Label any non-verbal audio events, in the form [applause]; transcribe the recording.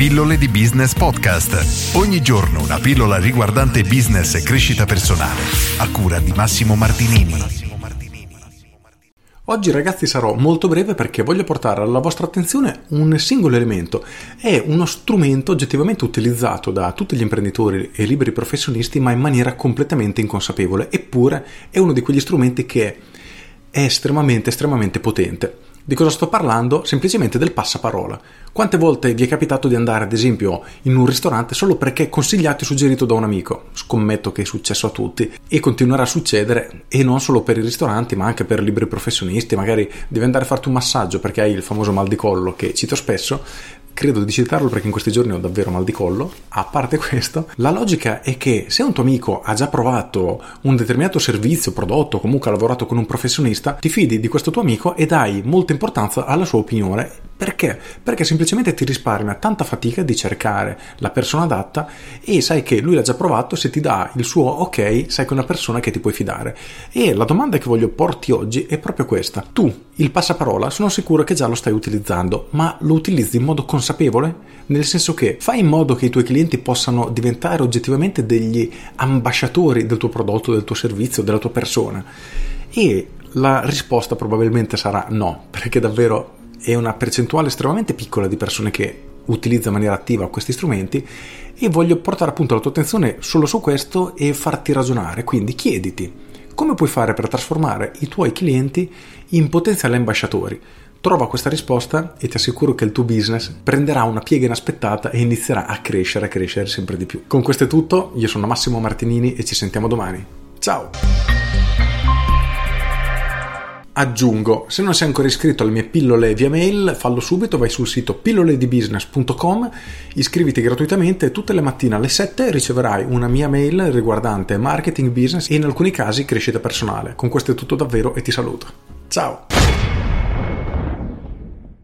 Pillole di Business Podcast. Ogni giorno una pillola riguardante business e crescita personale. A cura di Massimo Martinini. Oggi ragazzi sarò molto breve perché voglio portare alla vostra attenzione un singolo elemento. È uno strumento oggettivamente utilizzato da tutti gli imprenditori e liberi professionisti ma in maniera completamente inconsapevole. Eppure è uno di quegli strumenti che è estremamente, estremamente potente. Di cosa sto parlando? Semplicemente del passaparola. Quante volte vi è capitato di andare, ad esempio, in un ristorante solo perché consigliato e suggerito da un amico? Scommetto che è successo a tutti e continuerà a succedere, e non solo per i ristoranti, ma anche per liberi professionisti. Magari devi andare a farti un massaggio perché hai il famoso mal di collo che cito spesso credo di citarlo perché in questi giorni ho davvero mal di collo. A parte [laughs] questo, la logica è che se un tuo amico ha già provato un determinato servizio, prodotto, comunque ha lavorato con un professionista, ti fidi di questo tuo amico e dai molta importanza alla sua opinione. Perché? Perché semplicemente ti risparmia tanta fatica di cercare la persona adatta e sai che lui l'ha già provato, se ti dà il suo ok, sai che è una persona che ti puoi fidare. E la domanda che voglio porti oggi è proprio questa. Tu, il passaparola, sono sicuro che già lo stai utilizzando, ma lo utilizzi in modo consapevole nel senso che fai in modo che i tuoi clienti possano diventare oggettivamente degli ambasciatori del tuo prodotto, del tuo servizio, della tua persona. E la risposta probabilmente sarà no, perché davvero è una percentuale estremamente piccola di persone che utilizza in maniera attiva questi strumenti e voglio portare appunto la tua attenzione solo su questo e farti ragionare. Quindi chiediti come puoi fare per trasformare i tuoi clienti in potenziali ambasciatori. Trova questa risposta e ti assicuro che il tuo business prenderà una piega inaspettata e inizierà a crescere, a crescere sempre di più. Con questo è tutto, io sono Massimo Martinini e ci sentiamo domani. Ciao! Aggiungo, se non sei ancora iscritto alle mie pillole via mail, fallo subito, vai sul sito pilloledibusiness.com, iscriviti gratuitamente e tutte le mattine alle 7 riceverai una mia mail riguardante marketing business e in alcuni casi crescita personale. Con questo è tutto davvero e ti saluto. Ciao!